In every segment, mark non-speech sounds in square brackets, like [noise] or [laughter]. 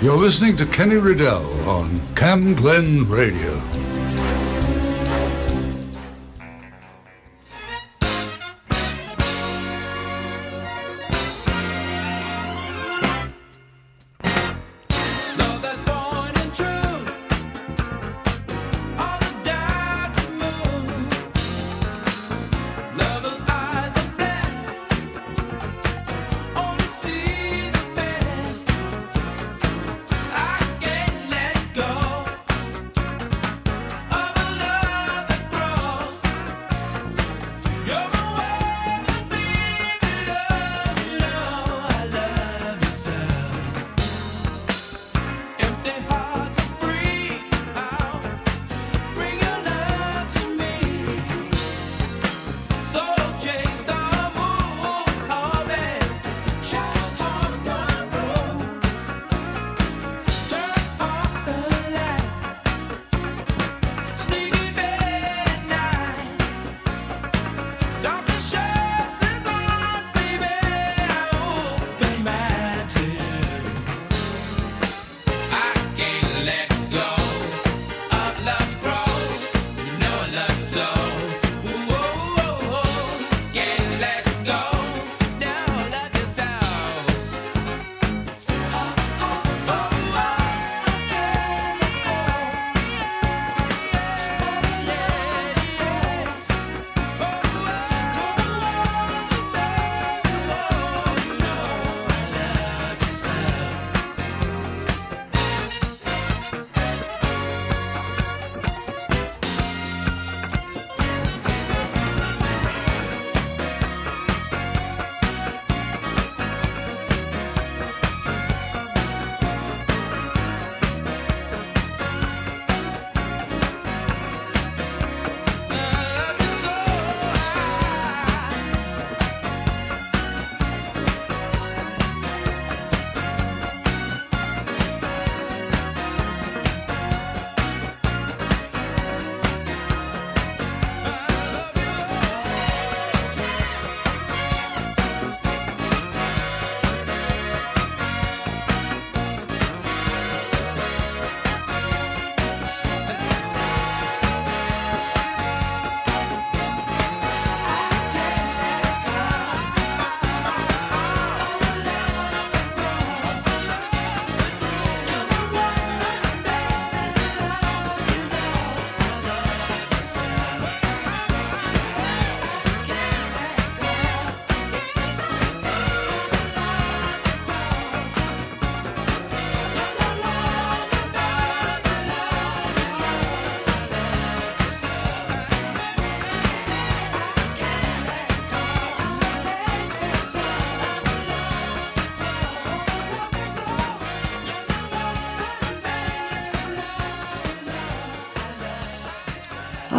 You're listening to Kenny Riddell on Cam Glen Radio.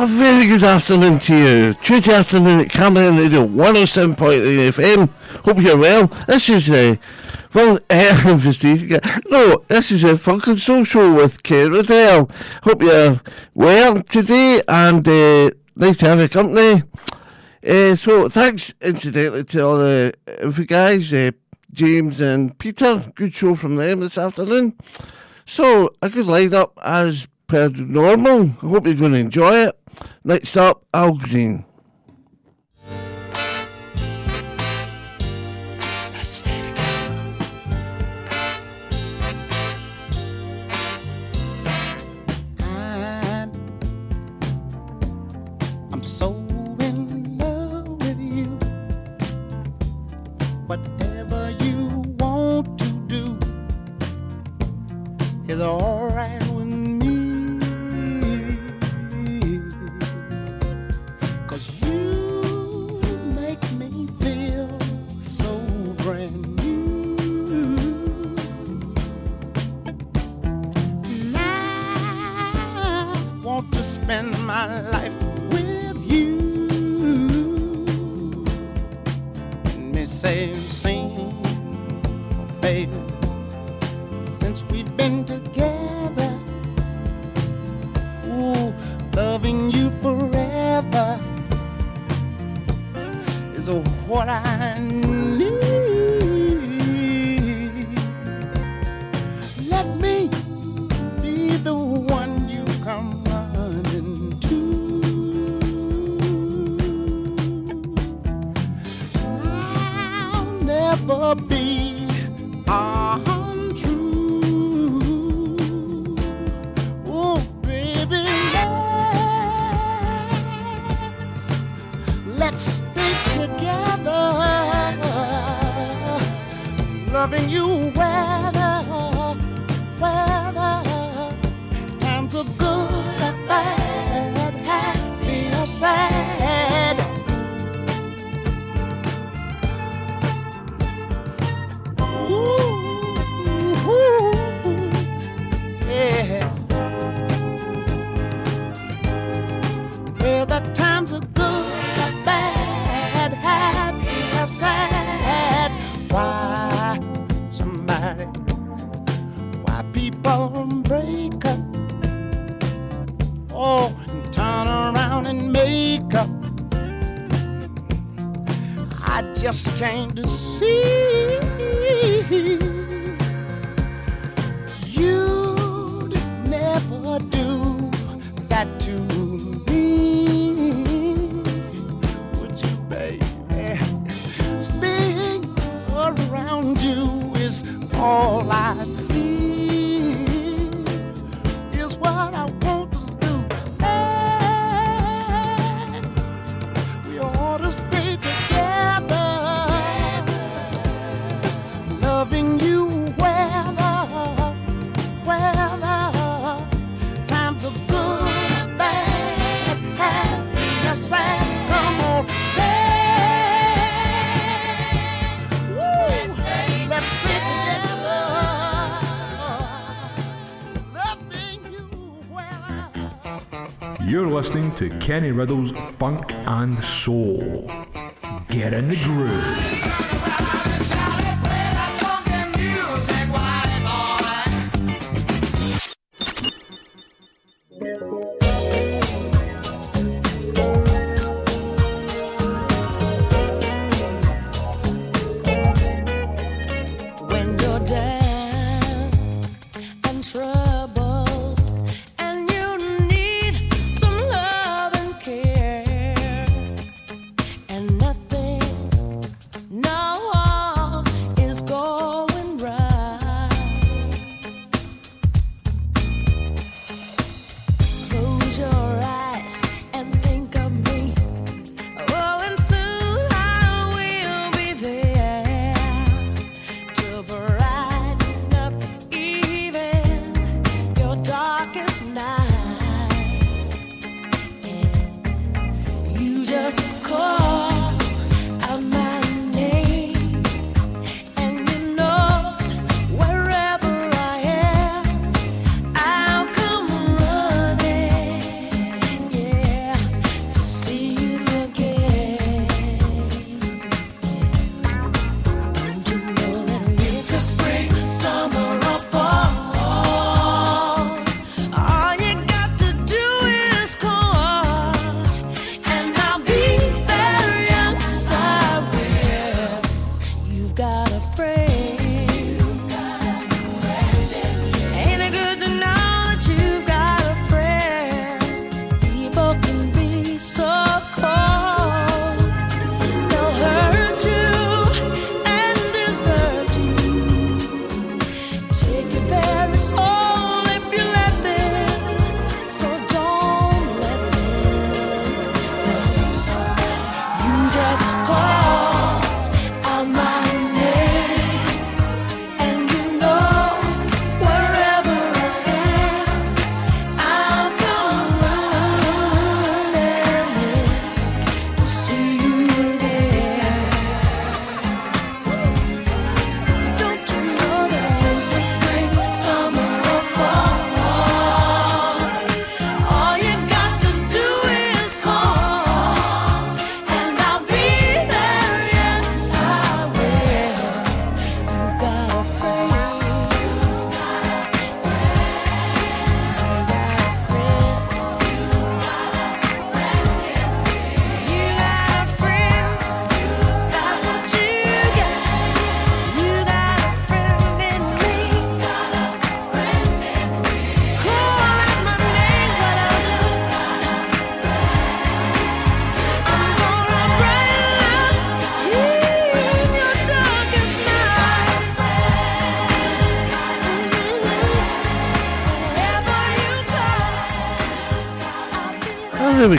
Very good afternoon to you. Tuesday afternoon at Cam Glen Radio 107.8 FM. Hope you're well. This is uh, well, [laughs] uh, no, this is a funk and soul with Kate Riddell. Hope you're well today and uh, nice to have your company. Uh, so thanks incidentally to all the uh, guys, uh, James and Peter. Good show from them this afternoon. So a good lineup as per normal. I hope you're going to enjoy it. Next up, Al Green. a good shame to see. to Kenny Riddell's Funk and Soul. Get in the groove.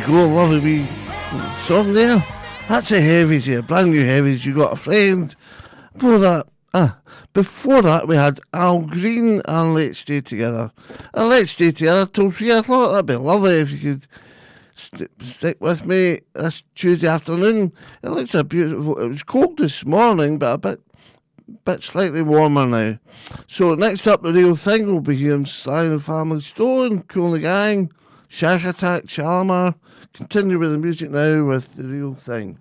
go, lovely wee song there. That's a heavies here, brand new heavies. You got a friend. Before that, ah, before that we had Al Green and Let's Stay Together. And Let's Stay Together till three o'clock. That'd be lovely if you could st- stick with me this Tuesday afternoon. It looks a beautiful. It was cold this morning, but a bit bit slightly warmer now. So next up, the real thing will be here in Sligo Family Stone, Cool Gang. Shack Attack Shalimar. Continue with the music now with the real thing.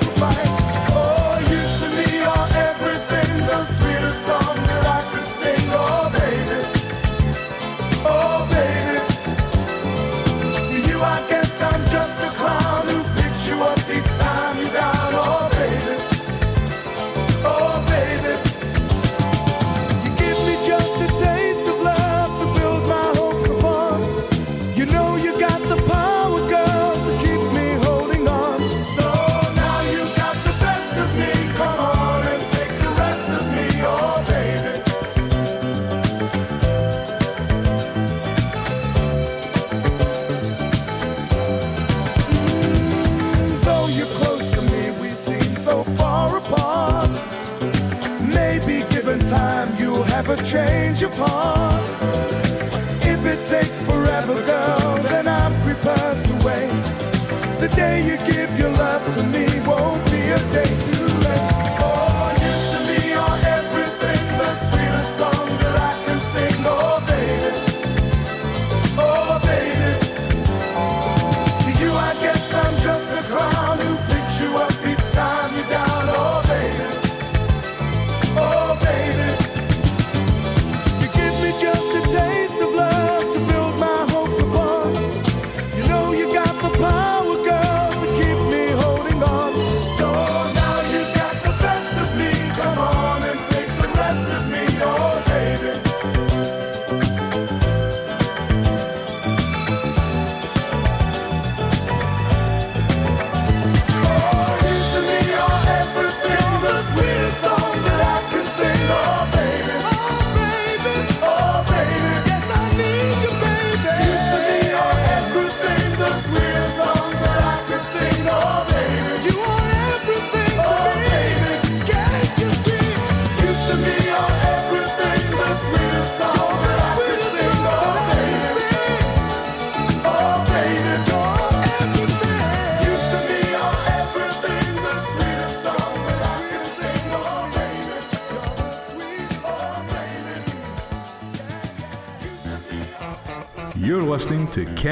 Oh.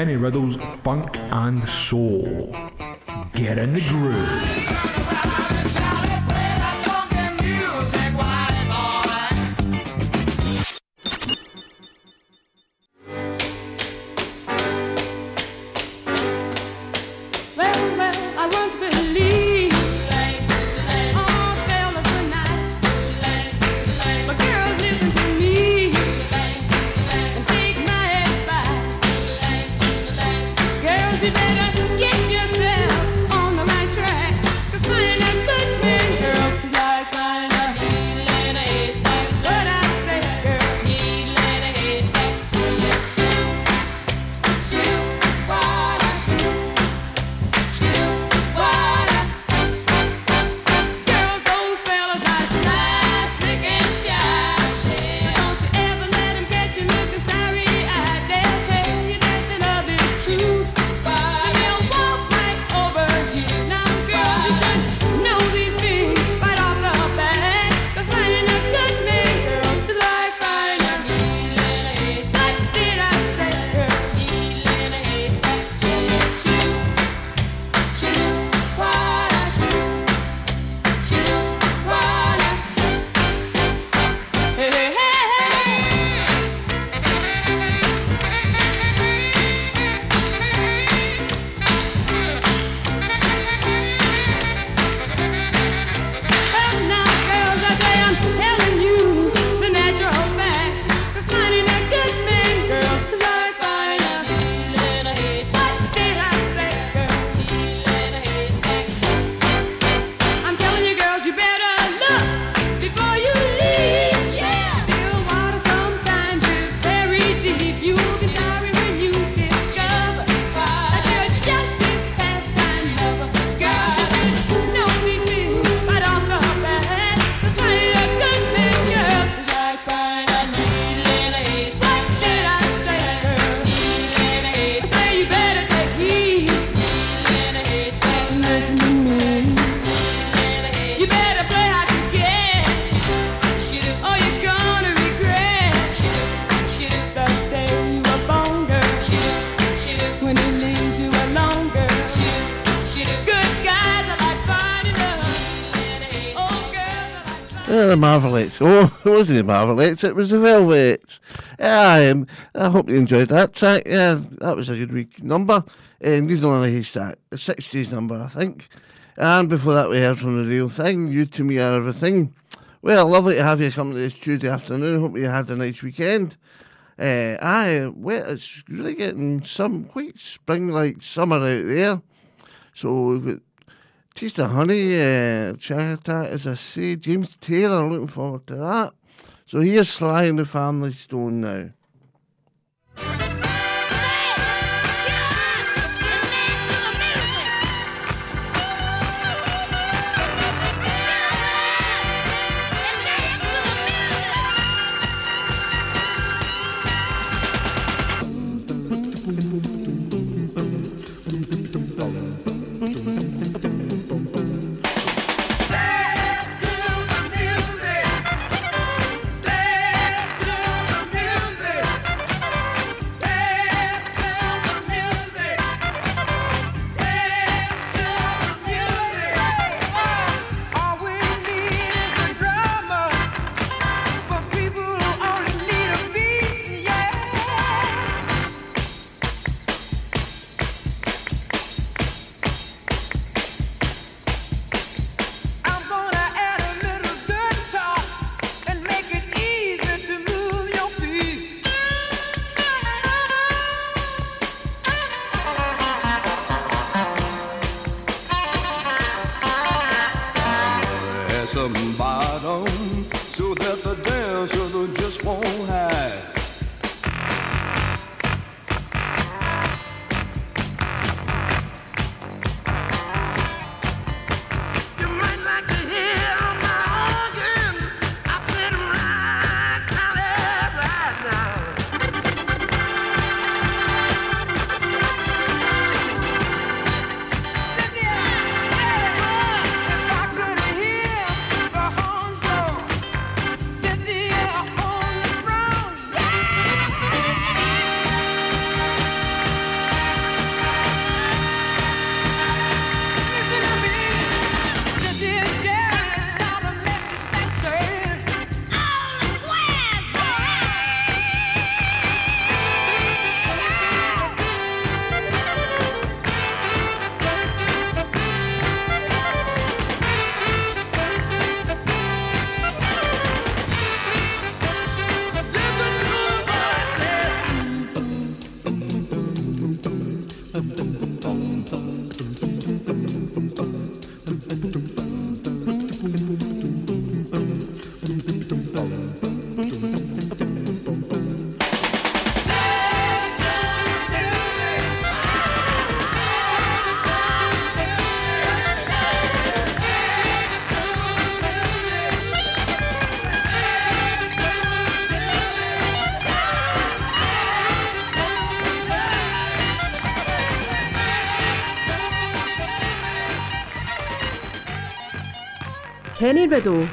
Kenny Riddell's Funk and Soul. Uh, the Marvelettes. [laughs] Oh, it wasn't the Marvelettes, it was the Velvelettes. Yeah, um, I hope you enjoyed that track. Yeah, that was a good week number. Uh, Needle in a Haystack, the 60s number, I think. And before that, we heard from The Real Thing, You to Me Are Everything. Well, lovely to have you come this Tuesday afternoon. Hope you had a nice weekend. Uh, aye, well, it's really getting some quite spring-like summer out there. So we've got Taste of Honey, uh, as I say, James Taylor, looking forward to that. So here's Sly and the Family Stone now. Kenny Riddell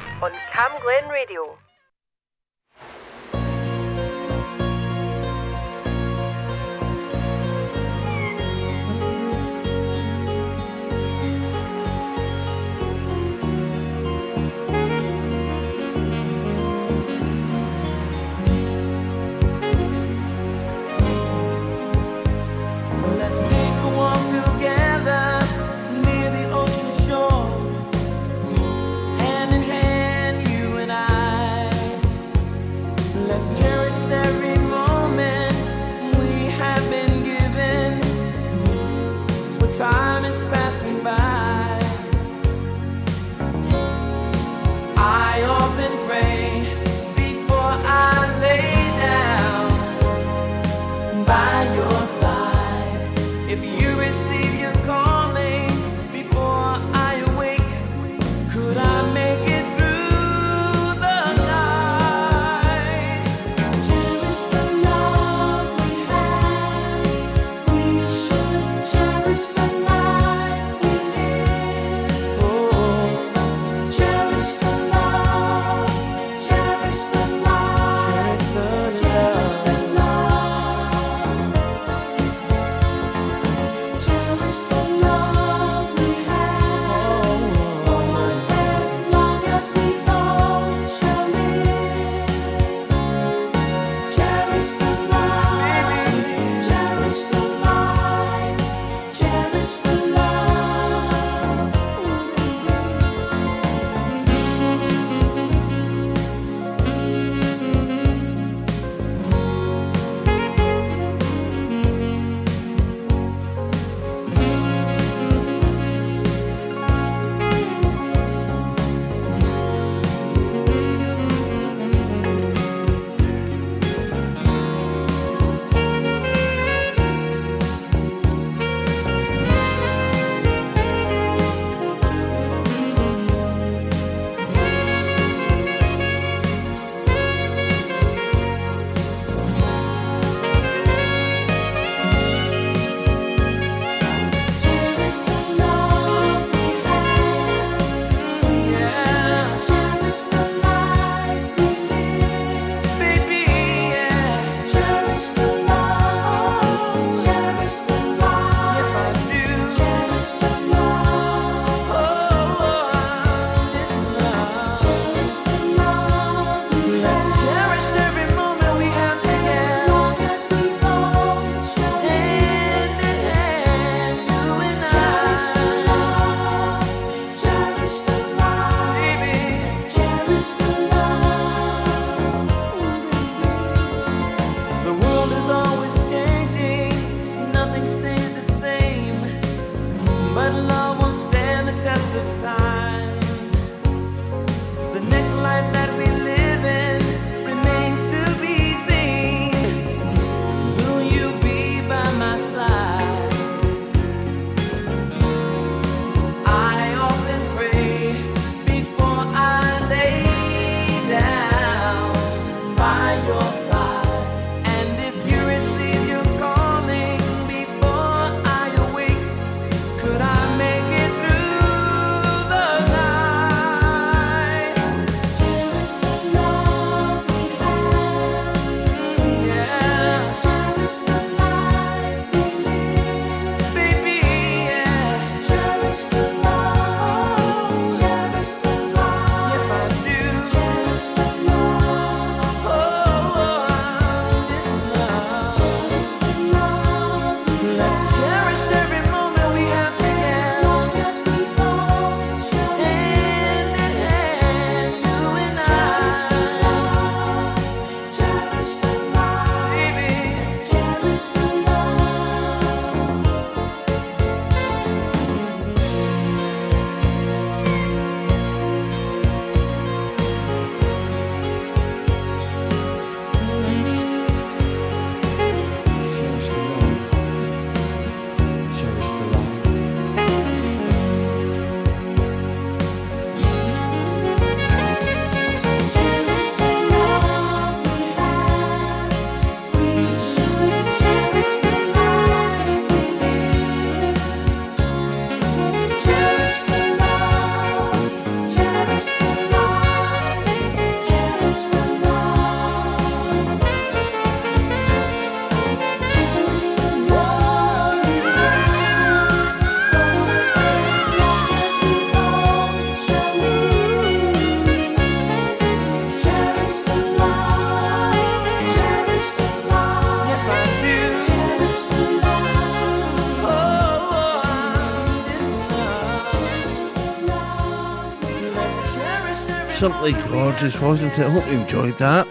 Simply gorgeous, wasn't it? Hope you enjoyed that.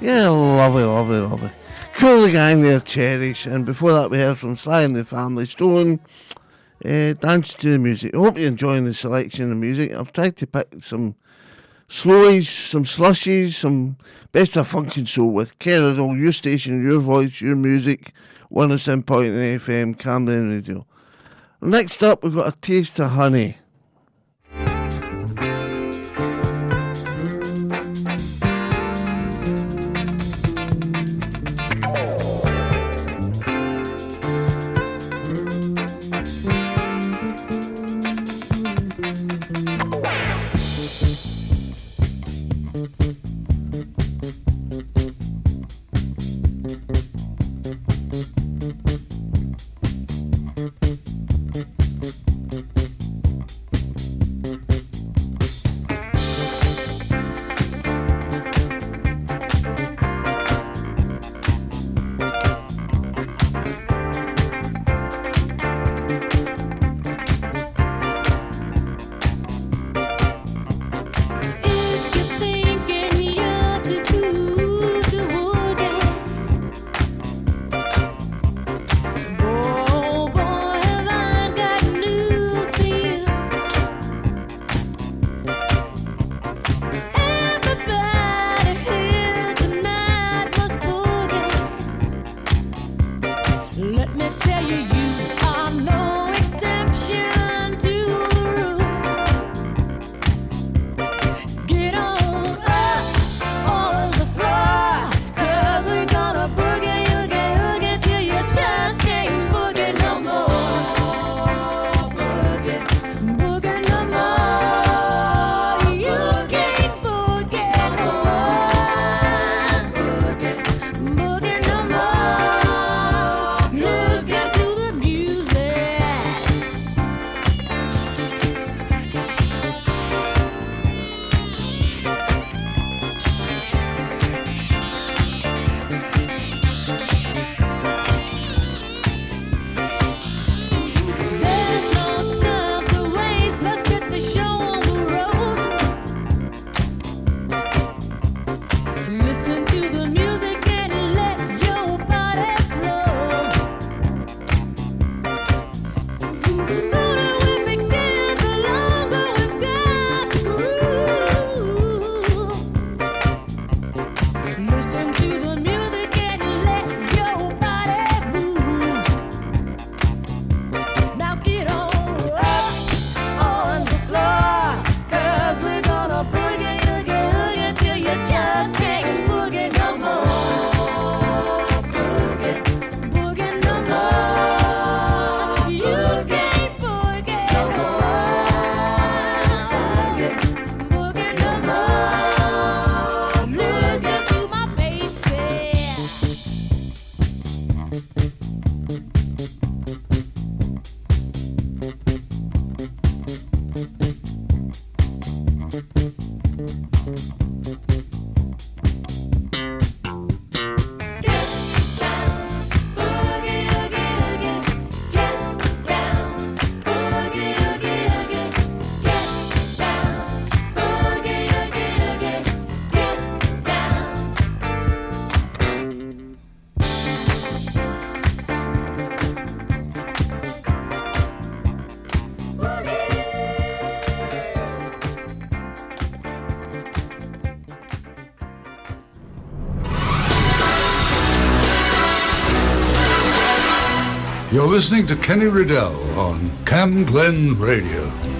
Yeah, lovely, lovely, lovely. Cool the gang there, Cherish. And before that, we heard from Sly and the Family Stone. Uh, dance to the music. Hope you're enjoying the selection of music. I've tried to pick some slowies, some slushies, some best of funk and soul with Kerridle, your station, your voice, your music, 107.9 FM, Cam Glen Radio. Next up, we've got a taste of honey. You're listening to Kenny Riddell on Cam Glen Radio.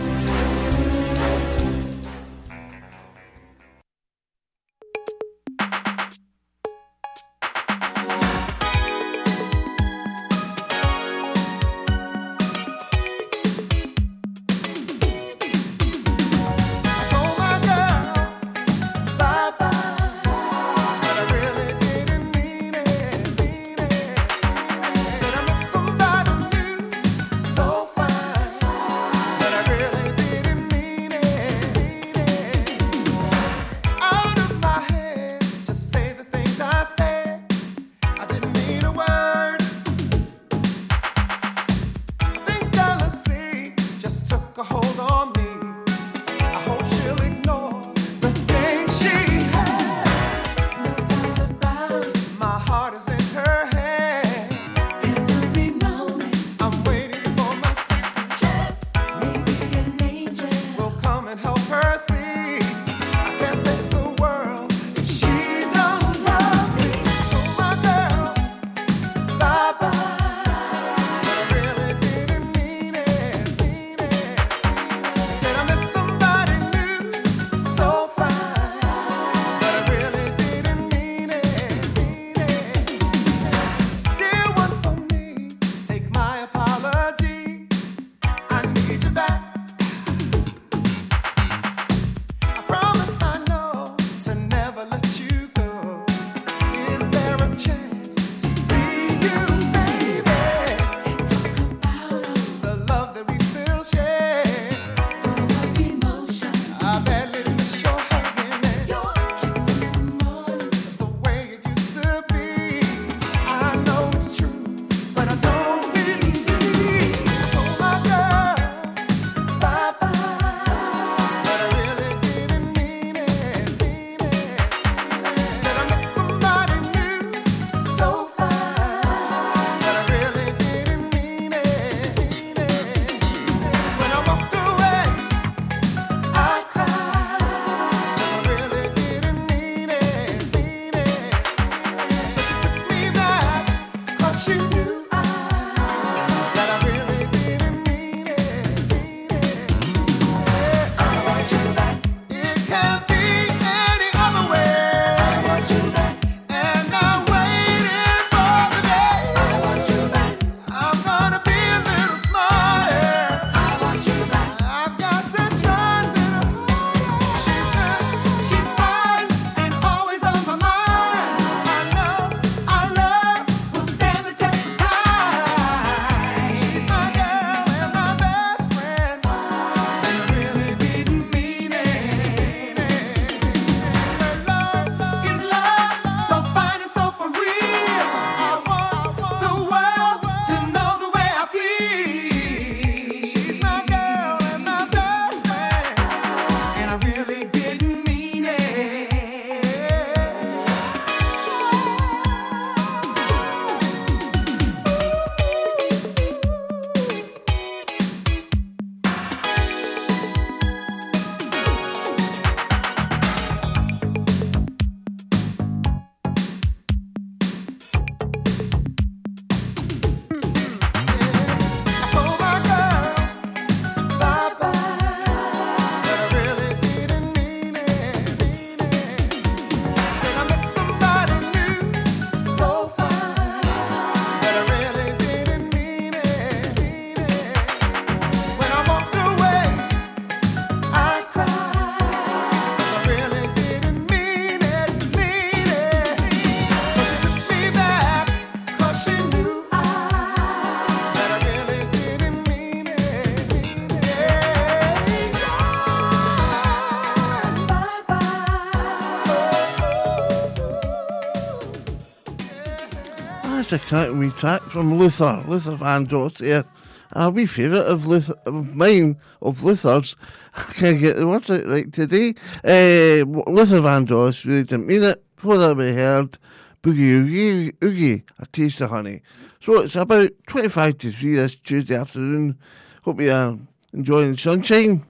wee track from Luther, Luther Vandross here. A wee favourite of Luther, of mine, of Luther's. [laughs] I can't get the words out right today. Uh, Luther Vandross really didn't mean it. For that we heard Boogie Oogie, Oogie, A Taste of Honey. So it's about 25 to 3 this Tuesday afternoon. Hope you are enjoying the sunshine.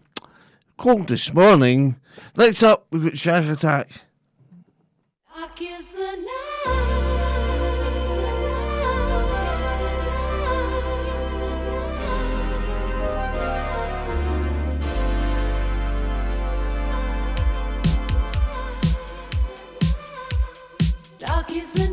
Cold this morning. Next up, we've got Shakatak. Dark is the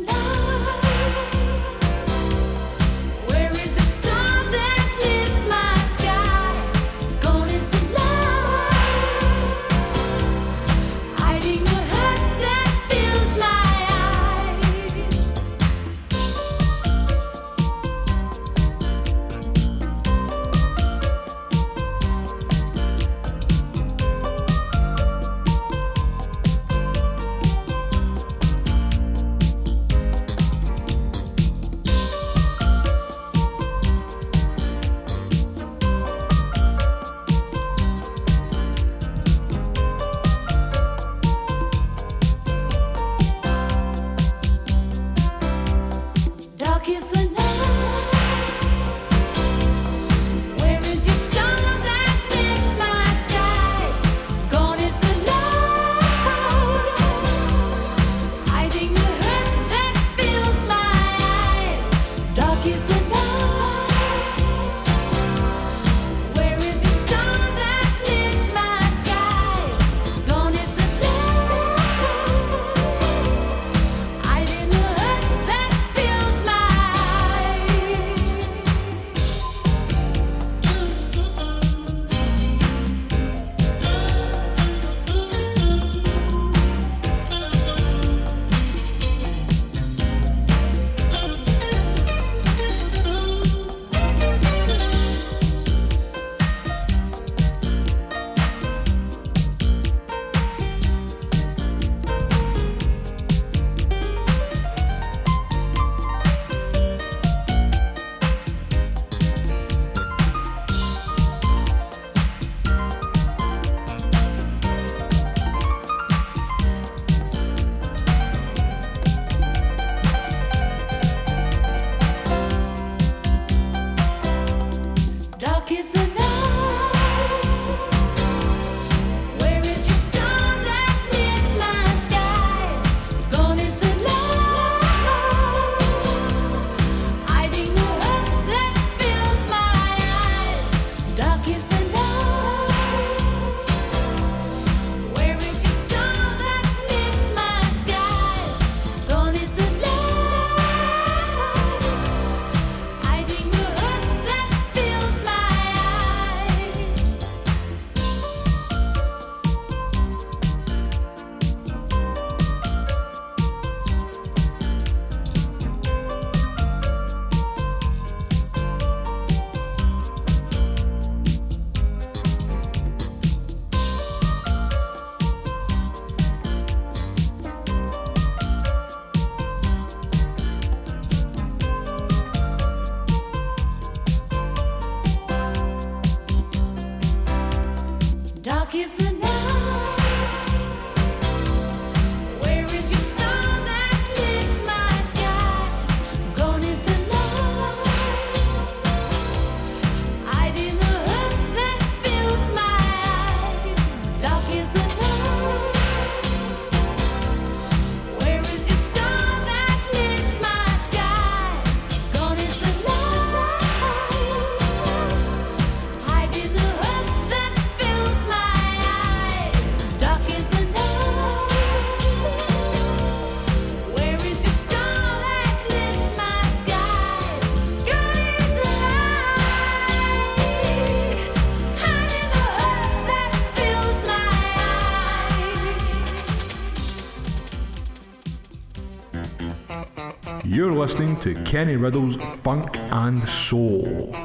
listening to Kenny Riddell's Funk and Soul.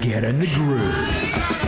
Get in the groove.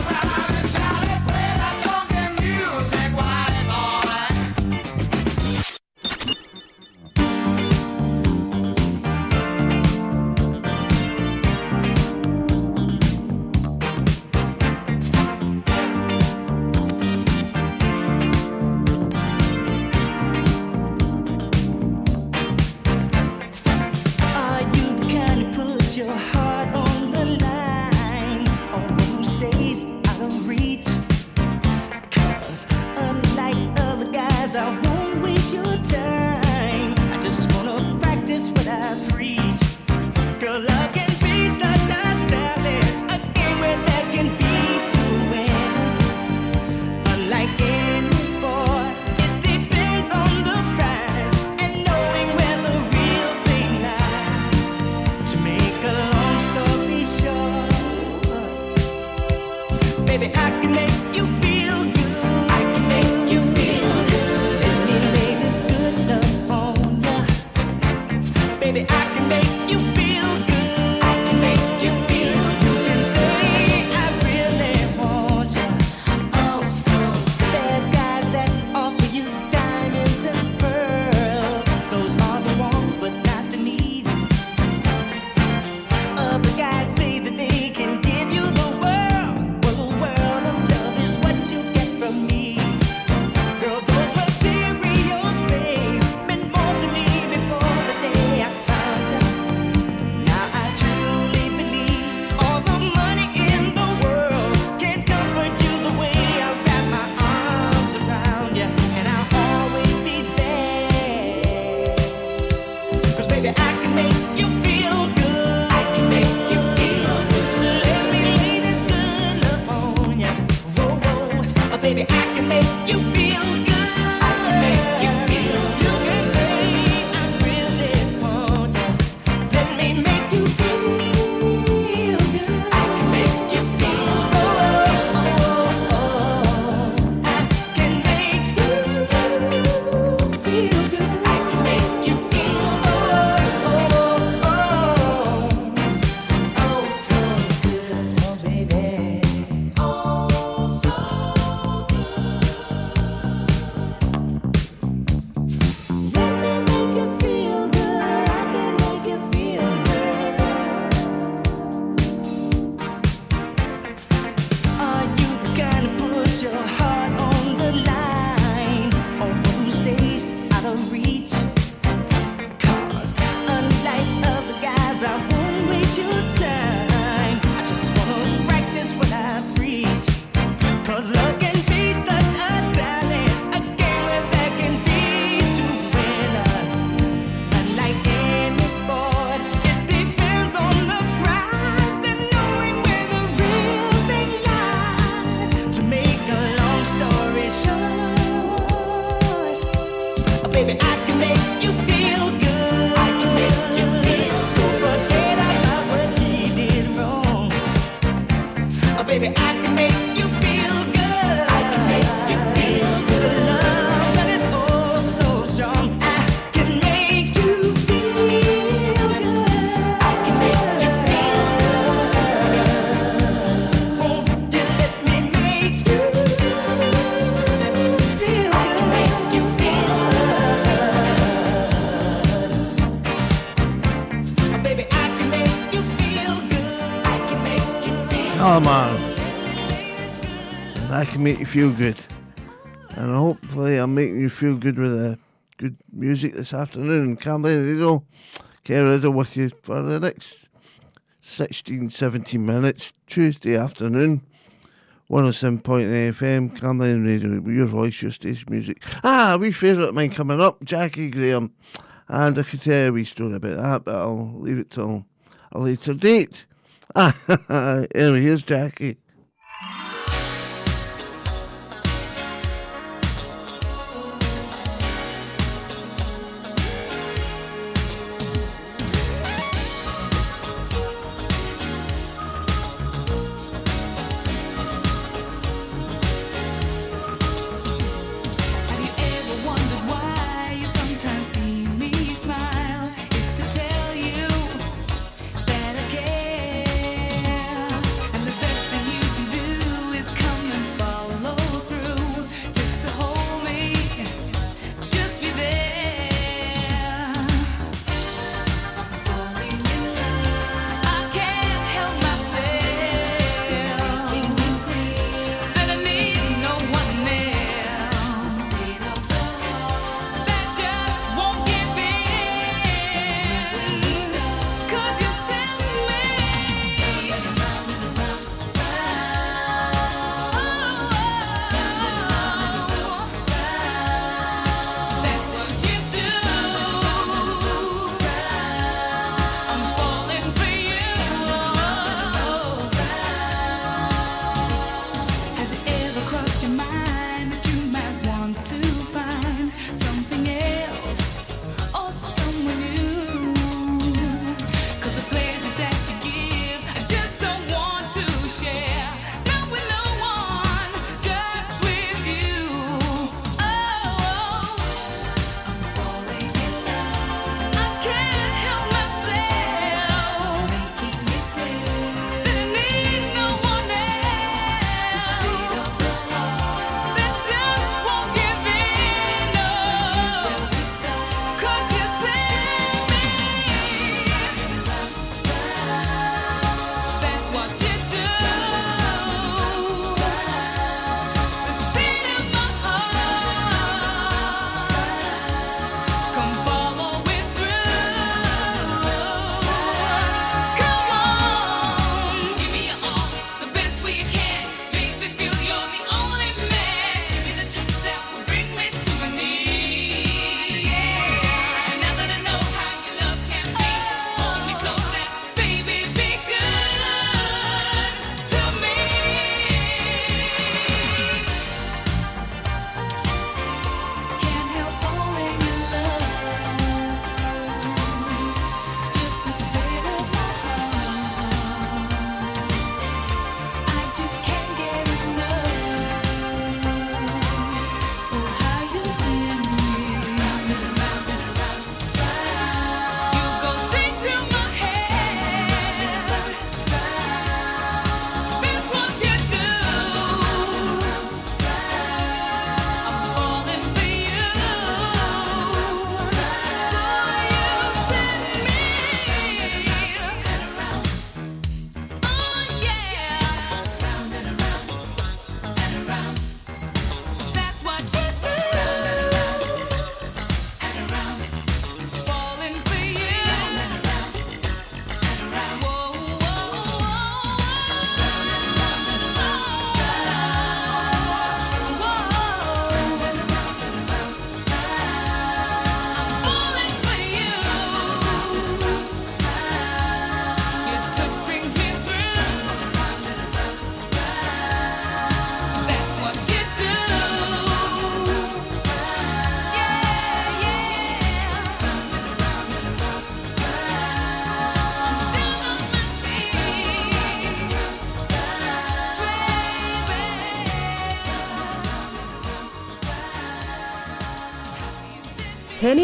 I can make you feel good. And hopefully, I'm making you feel good with the good music this afternoon. Camden Riddle, Care little with you for the next 16, 17 minutes, Tuesday afternoon. 107.9 FM, Cam Glen Radio, your voice, your station music. Ah, we favourite mine coming up, Jackie Graham. And I could tell you a wee story about that, but I'll leave it till a later date. Ah, [laughs] anyway, here's Jackie.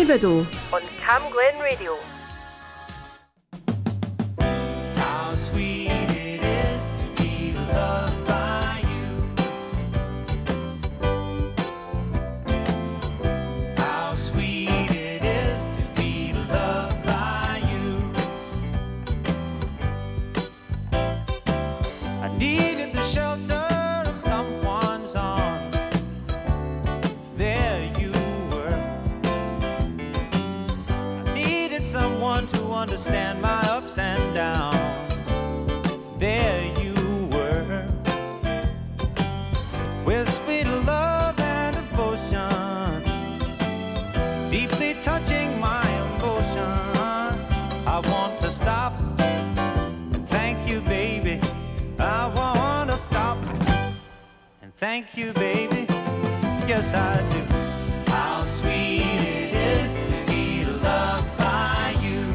On und Cam Glen Radio. to stop. And thank you, baby. I want to stop. And thank you, baby. Yes, I do. How sweet it is to be loved by you.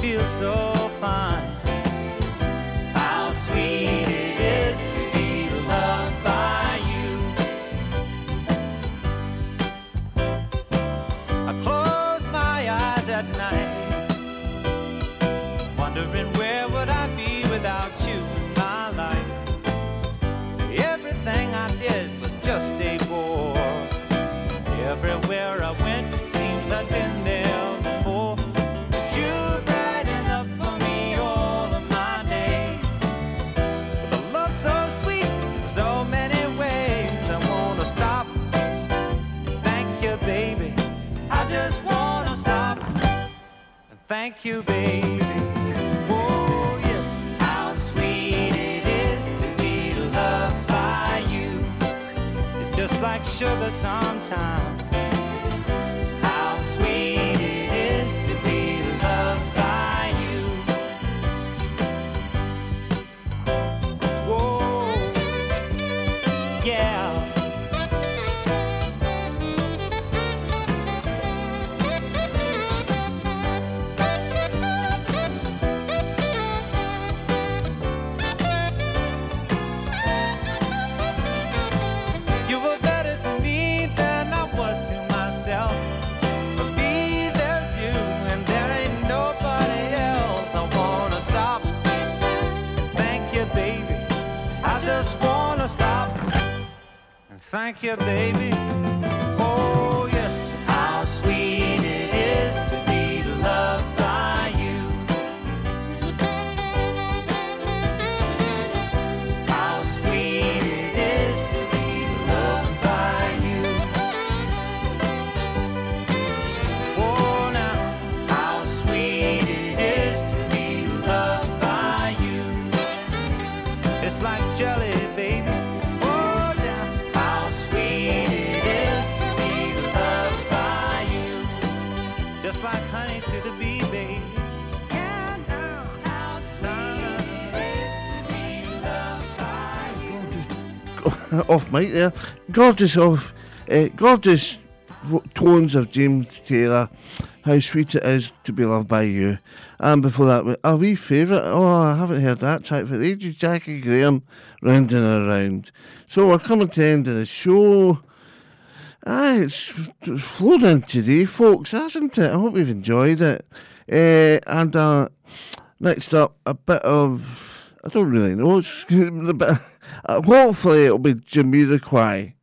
Feels so fine. thank you, baby. Oh, yes. How sweet it is to be loved by you. It's just like sugar sometimes. Thank you, baby. Uh, off mic there. Gorgeous off, eh, uh, gorgeous tones of James Taylor. How sweet it is to be loved by you. And before that, a wee favourite. Oh, I haven't heard that track for ages. Jackie Graham, round and around. So we're coming to the end of the show. Ah, it's flowed in today, folks, hasn't it? I hope you've enjoyed it. Uh, and uh, next up, a bit of I don't really know. It's, [laughs] uh, hopefully it'll be Jamiroquai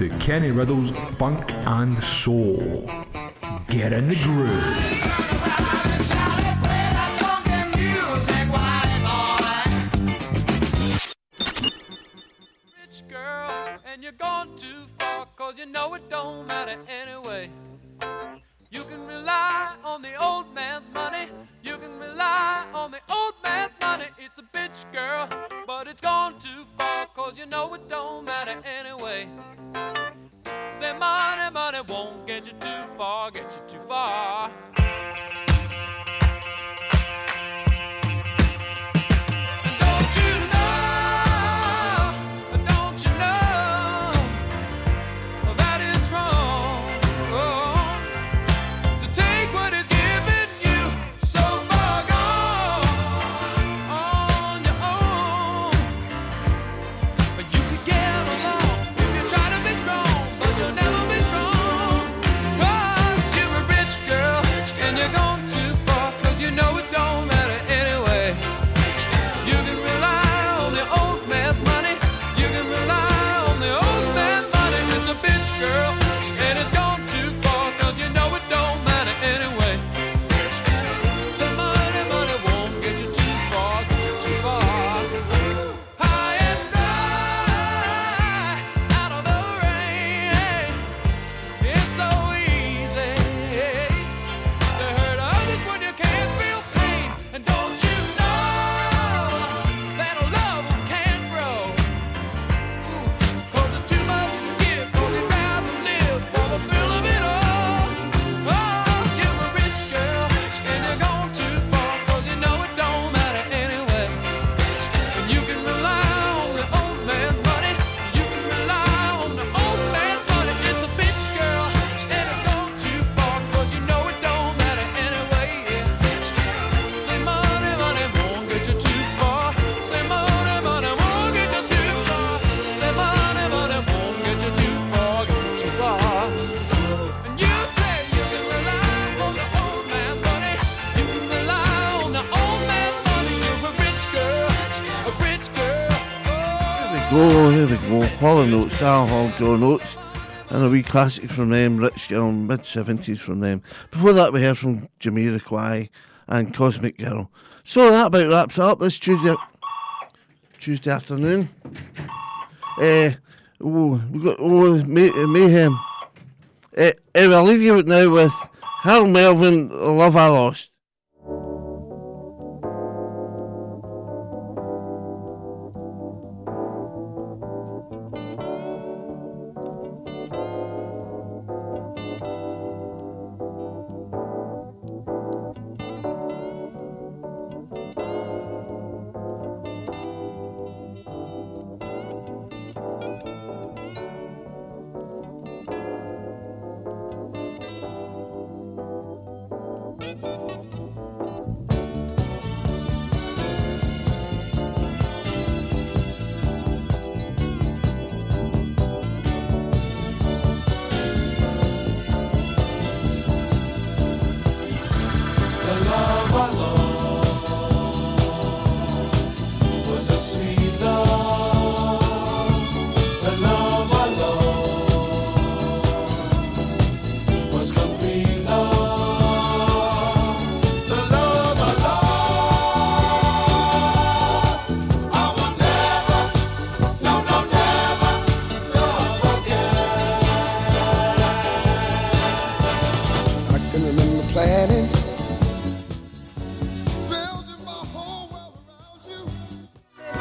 to Kenny Riddell's Funk and Soul. Get in the groove. cause you know it don't matter anyway. You can rely on the old man's money. You can rely on the old man's money. It's a bitch, girl, but it's gone too cause you know it don't matter anyway. Say money, money won't get you too far, get you too far. go. Here we go. Hollow Notes, Daryl Hall, John Oates, and a wee classic from them, Rich Girl, mid 70s from them. Before that, we heard from Jamiroquai and Cosmic Girl. So that about wraps up this Tuesday Tuesday afternoon. Uh, oh, we got oh, May- eh, Mayhem. Eh, uh, anyway, I'll leave you now with Harold Melvin, Love I Lost.